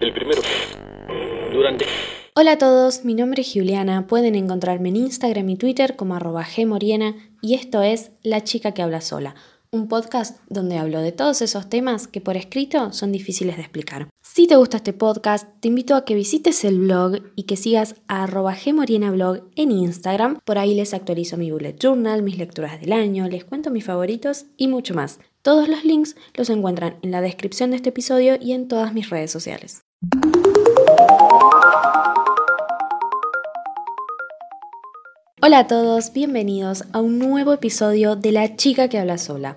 El primero. Durante. Hola a todos, mi nombre es Juliana, pueden encontrarme en Instagram y Twitter como arroba gmoriena y esto es La chica que habla sola, un podcast donde hablo de todos esos temas que por escrito son difíciles de explicar. Si te gusta este podcast, te invito a que visites el blog y que sigas a arroba gmorienablog en Instagram, por ahí les actualizo mi bullet journal, mis lecturas del año, les cuento mis favoritos y mucho más. Todos los links los encuentran en la descripción de este episodio y en todas mis redes sociales. Hola a todos, bienvenidos a un nuevo episodio de La chica que habla sola.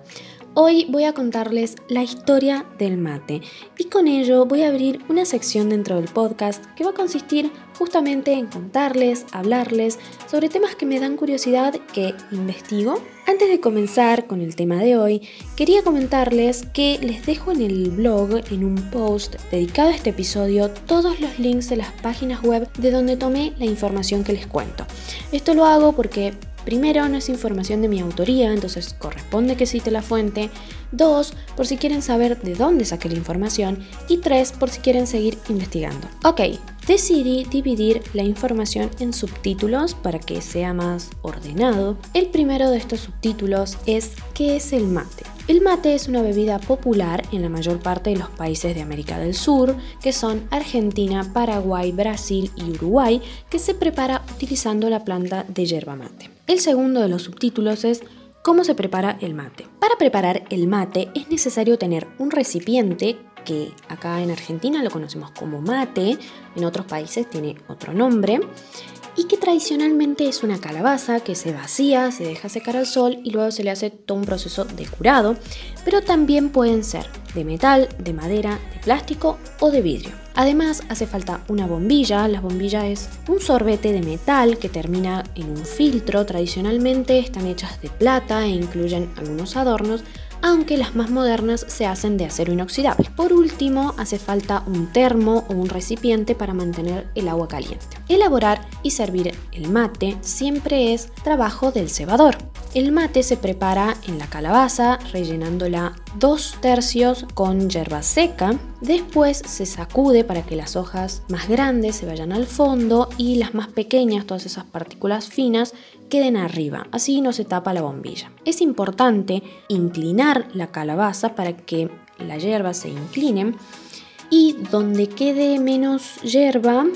Hoy voy a contarles la historia del mate y con ello voy a abrir una sección dentro del podcast que va a consistir justamente en contarles, hablarles sobre temas que me dan curiosidad que investigo. Antes de comenzar con el tema de hoy, quería comentarles que les dejo en el blog, en un post dedicado a este episodio, todos los links de las páginas web de donde tomé la información que les cuento. Esto lo hago porque Primero, no es información de mi autoría, entonces corresponde que cite la fuente. Dos, por si quieren saber de dónde saqué la información. Y tres, por si quieren seguir investigando. Ok, decidí dividir la información en subtítulos para que sea más ordenado. El primero de estos subtítulos es ¿qué es el mate? El mate es una bebida popular en la mayor parte de los países de América del Sur, que son Argentina, Paraguay, Brasil y Uruguay, que se prepara utilizando la planta de yerba mate. El segundo de los subtítulos es ¿Cómo se prepara el mate? Para preparar el mate es necesario tener un recipiente que acá en Argentina lo conocemos como mate, en otros países tiene otro nombre, y que tradicionalmente es una calabaza que se vacía, se deja secar al sol y luego se le hace todo un proceso de curado, pero también pueden ser de metal, de madera, de plástico o de vidrio. Además hace falta una bombilla, la bombilla es un sorbete de metal que termina en un filtro, tradicionalmente están hechas de plata e incluyen algunos adornos, aunque las más modernas se hacen de acero inoxidable. Por último, hace falta un termo o un recipiente para mantener el agua caliente. Elaborar y servir el mate siempre es trabajo del cebador. El mate se prepara en la calabaza rellenándola dos tercios con hierba seca. Después se sacude para que las hojas más grandes se vayan al fondo y las más pequeñas, todas esas partículas finas, queden arriba. Así no se tapa la bombilla. Es importante inclinar la calabaza para que la hierba se incline y donde quede menos hierba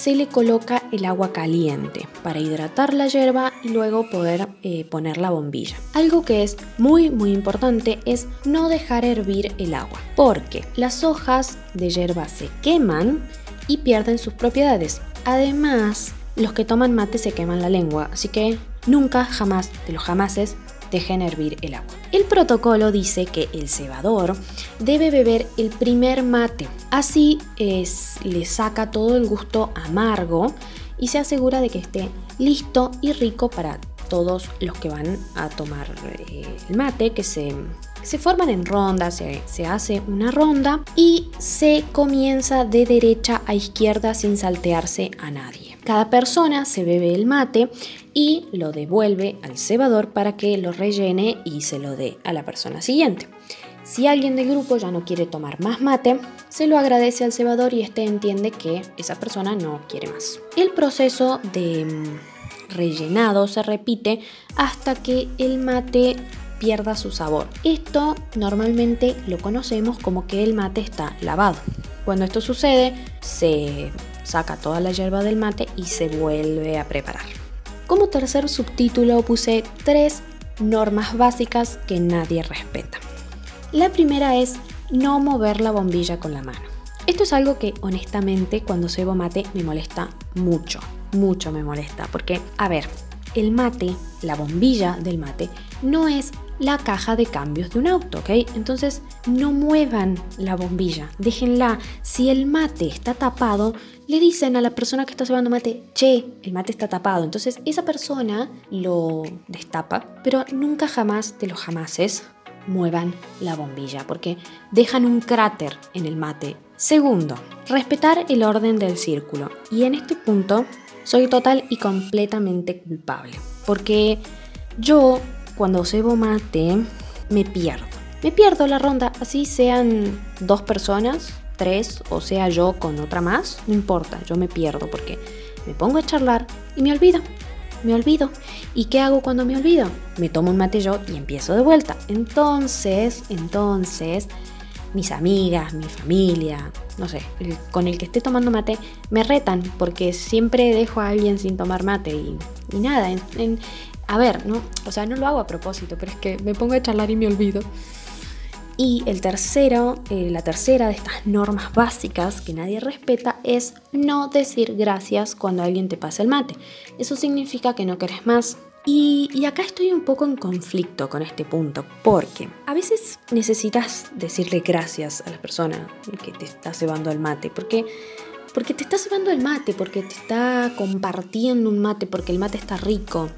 se le coloca el agua caliente para hidratar la hierba y luego poder eh, poner la bombilla. Algo que es muy muy importante es no dejar hervir el agua porque las hojas de hierba se queman y pierden sus propiedades. Además, los que toman mate se queman la lengua, así que nunca jamás de los jamases dejen hervir el agua. El protocolo dice que el cebador debe beber el primer mate, así es, le saca todo el gusto amargo y se asegura de que esté listo y rico para todos los que van a tomar eh, el mate, que se, se forman en ronda, se, se, hace una ronda y se comienza de derecha a izquierda sin saltearse a nadie. Cada persona se bebe el mate y lo devuelve al cebador para que lo rellene y se lo dé a la persona siguiente. Si alguien del grupo ya no quiere tomar más mate, se lo agradece al cebador y este entiende que esa persona no quiere más. El proceso de mm, rellenado se repite hasta que el mate pierda su sabor. Esto normalmente lo conocemos como que el mate está lavado. Cuando esto sucede, se saca toda la hierba del mate y se vuelve a preparar. Como tercer subtítulo puse tres normas básicas que nadie respeta. La primera es no mover la bombilla con la mano. Esto es algo que honestamente cuando cebo mate me molesta mucho, mucho me molesta, porque, a ver, el mate, la bombilla del mate, no es la caja de cambios de un auto, ¿ok? Entonces no muevan la bombilla, déjenla. Si el mate está tapado, le dicen a la persona que está cebando mate, che, el mate está tapado. Entonces esa persona lo destapa, pero nunca jamás de los jamases muevan la bombilla porque dejan un cráter en el mate. Segundo, respetar el orden del círculo. Y en este punto soy total y completamente culpable. Porque yo cuando cebo mate me pierdo. Me pierdo la ronda, así sean dos personas, tres, o sea yo con otra más, no importa, yo me pierdo porque me pongo a charlar y me olvido. Me olvido. ¿Y qué hago cuando me olvido? Me tomo un mate yo y empiezo de vuelta. Entonces, entonces, mis amigas, mi familia, no sé, con el que esté tomando mate, me retan porque siempre dejo a alguien sin tomar mate y, nada. A ver, ¿no? O sea, no lo hago a propósito, pero es que me pongo a charlar y me olvido. Y el tercero, eh, la tercera de estas normas básicas que nadie respeta es no decir gracias cuando alguien te pasa el mate. Eso significa que no querés más. Y, y, acá estoy un poco en conflicto con este punto, porque a veces necesitas decirle gracias a la persona que te está cebando el mate, porque, porque te está cebando el mate, porque te está compartiendo un mate, porque el mate está rico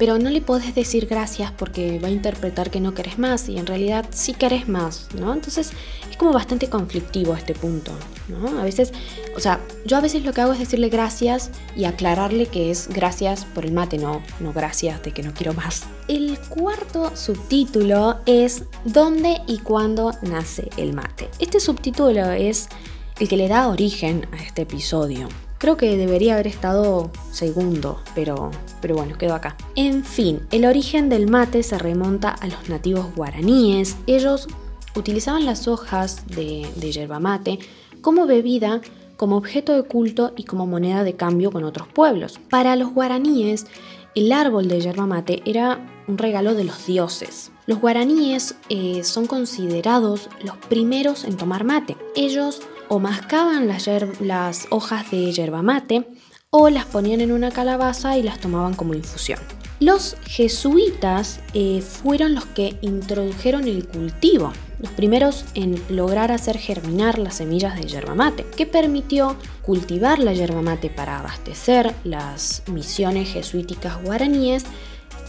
pero no le podés decir gracias porque va a interpretar que no querés más y en realidad sí querés más, ¿no? Entonces es como bastante conflictivo este punto, ¿no? A veces, o sea, yo a veces lo que hago es decirle gracias y aclararle que es gracias por el mate, no, no gracias de que no quiero más. El cuarto subtítulo es ¿Dónde y cuándo nace el mate? Este subtítulo es el que le da origen a este episodio. Creo que debería haber estado segundo, pero, pero bueno, quedó acá. En fin, el origen del mate se remonta a los nativos guaraníes. Ellos utilizaban las hojas de, yerba mate como bebida, como objeto de culto y como moneda de cambio con otros pueblos. Para los guaraníes, el árbol de yerba mate era un regalo de los dioses. Los guaraníes eh, son considerados los primeros en tomar mate. Ellos o mascaban las, hojas de yerba mate o las ponían en una calabaza y las tomaban como infusión. Los jesuitas eh, fueron los que introdujeron el cultivo, los primeros en lograr hacer germinar las semillas de yerba mate, que permitió cultivar la yerba mate para abastecer las misiones jesuíticas guaraníes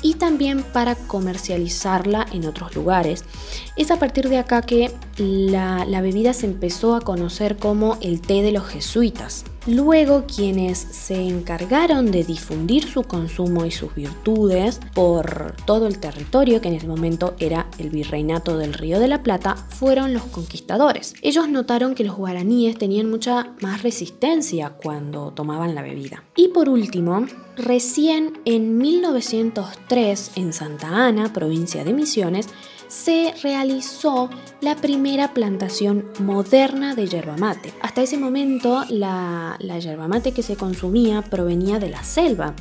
y también para comercializarla en otros lugares. Es a partir de acá que la, bebida se empezó a conocer como el té de los jesuitas. Luego quienes se encargaron de difundir su consumo y sus virtudes por todo el territorio que en ese momento era el virreinato del Río de la Plata fueron los conquistadores. Ellos notaron que los guaraníes tenían mucha más resistencia cuando tomaban la bebida. Y por último, recién en 1903 en Santa Ana, provincia de Misiones, se realizó la primera plantación moderna de yerba mate. Hasta ese momento la, la yerba mate que se consumía provenía de la selva,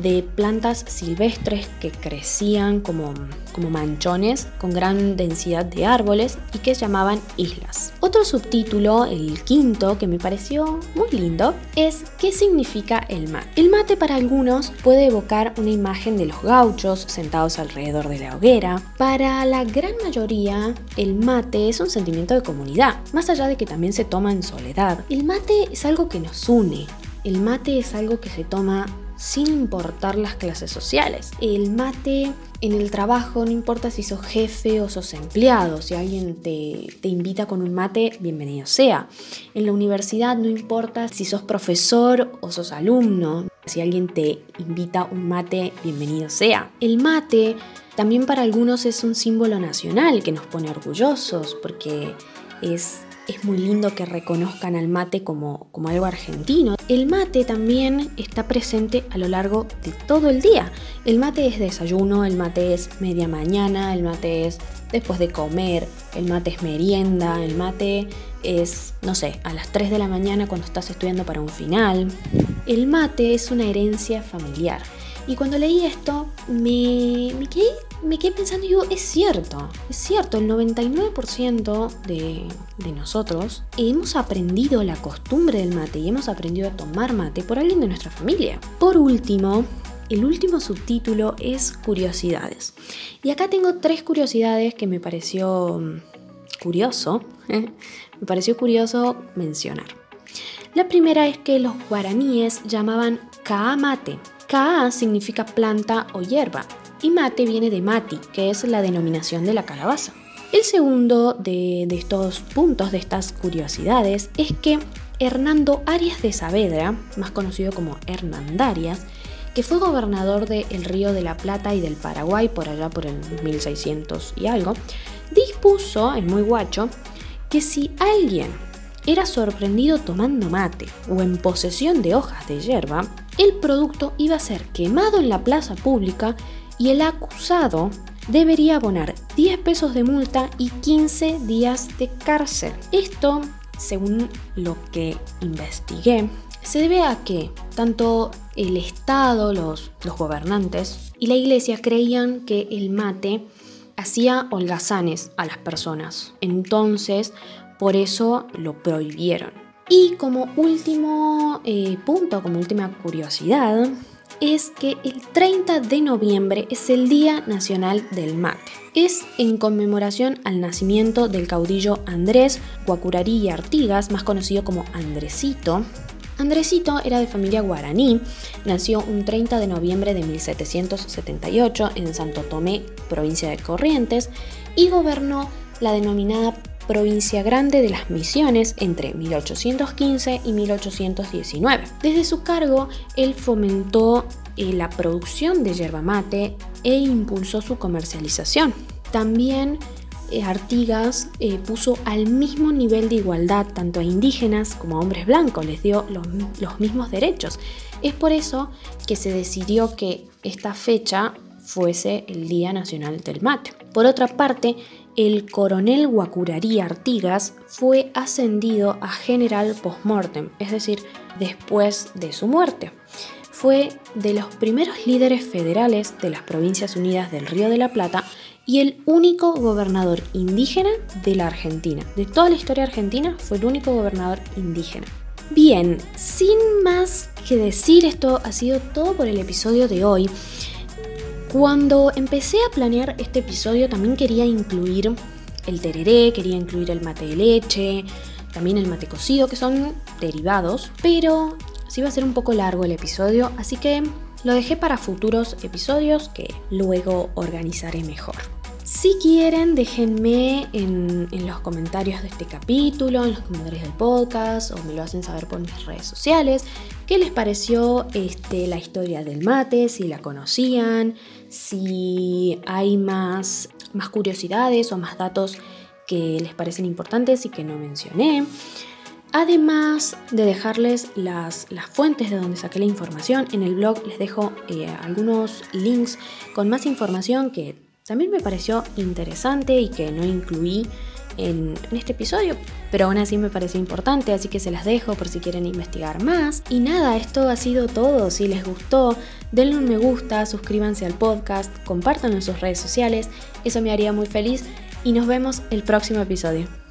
de plantas silvestres que crecían como, como manchones con gran densidad de árboles y que llamaban islas. Otro subtítulo, el quinto, que me pareció muy lindo, es ¿qué significa el mate? El mate para algunos puede evocar una imagen de los gauchos sentados alrededor de la hoguera. Para la gran mayoría, el mate es un sentimiento de comunidad, más allá de que también se toma en soledad. El mate es algo que nos une. El mate es algo que se toma sin importar las clases sociales. El mate en el trabajo, no importa si sos jefe o sos empleado, si alguien te, te, invita con un mate, bienvenido sea. En la universidad no importa si sos profesor o sos alumno, si alguien te invita un mate, bienvenido sea. El mate también para algunos es un símbolo nacional que nos pone orgullosos porque es, es muy lindo que reconozcan al mate como, como algo argentino. El mate también está presente a lo largo de todo el día. El mate es desayuno, el mate es media mañana, el mate es después de comer, el mate es merienda, el mate es, no sé, a las 3 de la mañana cuando estás estudiando para un final. El mate es una herencia familiar. Y cuando leí esto, me, me, quedé, me pensando y digo, es cierto, es cierto, el 99% de, de nosotros hemos aprendido la costumbre del mate y hemos aprendido a tomar mate por alguien de nuestra familia. Por último, el último subtítulo es curiosidades. Y acá tengo tres curiosidades que me pareció mm, curioso, me pareció curioso mencionar. La primera es que los guaraníes llamaban mate. Kaa significa planta o hierba y mate viene de mati, que es la denominación de la calabaza. El segundo de, estos puntos, de estas curiosidades, es que Hernando Arias de Saavedra, más conocido como Hernandarias, que fue gobernador del Río de la Plata y del Paraguay por allá por el 1600 y algo, dispuso, en muy guacho, que si alguien era sorprendido tomando mate o en posesión de hojas de hierba, el producto iba a ser quemado en la plaza pública y el acusado debería abonar 10 pesos de multa y 15 días de cárcel. Esto, según lo que investigué, se debe a que tanto el Estado, los, los gobernantes y la iglesia creían que el mate hacía holgazanes a las personas. Entonces, por eso lo prohibieron. Y como último eh, punto, como última curiosidad, es que el 30 de noviembre es el Día Nacional del Mate. Es en conmemoración al nacimiento del caudillo Andrés Guacurarí y Artigas, más conocido como Andresito. Andresito era de familia guaraní, nació un 30 de noviembre de 1778 en Santo Tomé, provincia de Corrientes, y gobernó la denominada provincia grande de las Misiones entre 1815 y 1819. Desde su cargo, él fomentó eh, la producción de yerba mate e impulsó su comercialización. También eh, Artigas eh, puso al mismo nivel de igualdad tanto a indígenas como a hombres blancos, les dio los, los mismos derechos. Es por eso que se decidió que esta fecha fuese el Día Nacional del Mate. Por otra parte, el coronel Guacurarí Artigas fue ascendido a general post-mortem, es decir, después de su muerte. Fue de los primeros líderes federales de las Provincias Unidas del Río de la Plata y el único gobernador indígena de la Argentina. De toda la historia argentina fue el único gobernador indígena. Bien, sin más que decir, esto ha sido todo por el episodio de hoy. Cuando empecé a planear este episodio también quería incluir el tereré, quería incluir el mate de leche, también el mate cocido, que son derivados, pero sí va a ser un poco largo el episodio, así que lo dejé para futuros episodios que luego organizaré mejor. Si quieren, déjenme en, los comentarios de este capítulo, en los comentarios del podcast, o me lo hacen saber por mis redes sociales, qué les pareció este, la historia del mate, si la conocían, si hay más, más curiosidades o más datos que les parecen importantes y que no mencioné. Además de dejarles las, las, fuentes de donde saqué la información, en el blog les dejo eh, algunos links con más información que también me pareció interesante y que no incluí en, este episodio, pero aún así me parece importante, así que se las dejo por si quieren investigar más. Y nada, esto ha sido todo. Si les gustó, denle un me gusta, suscríbanse al podcast, compartan en sus redes sociales, eso me haría muy feliz y nos vemos el próximo episodio.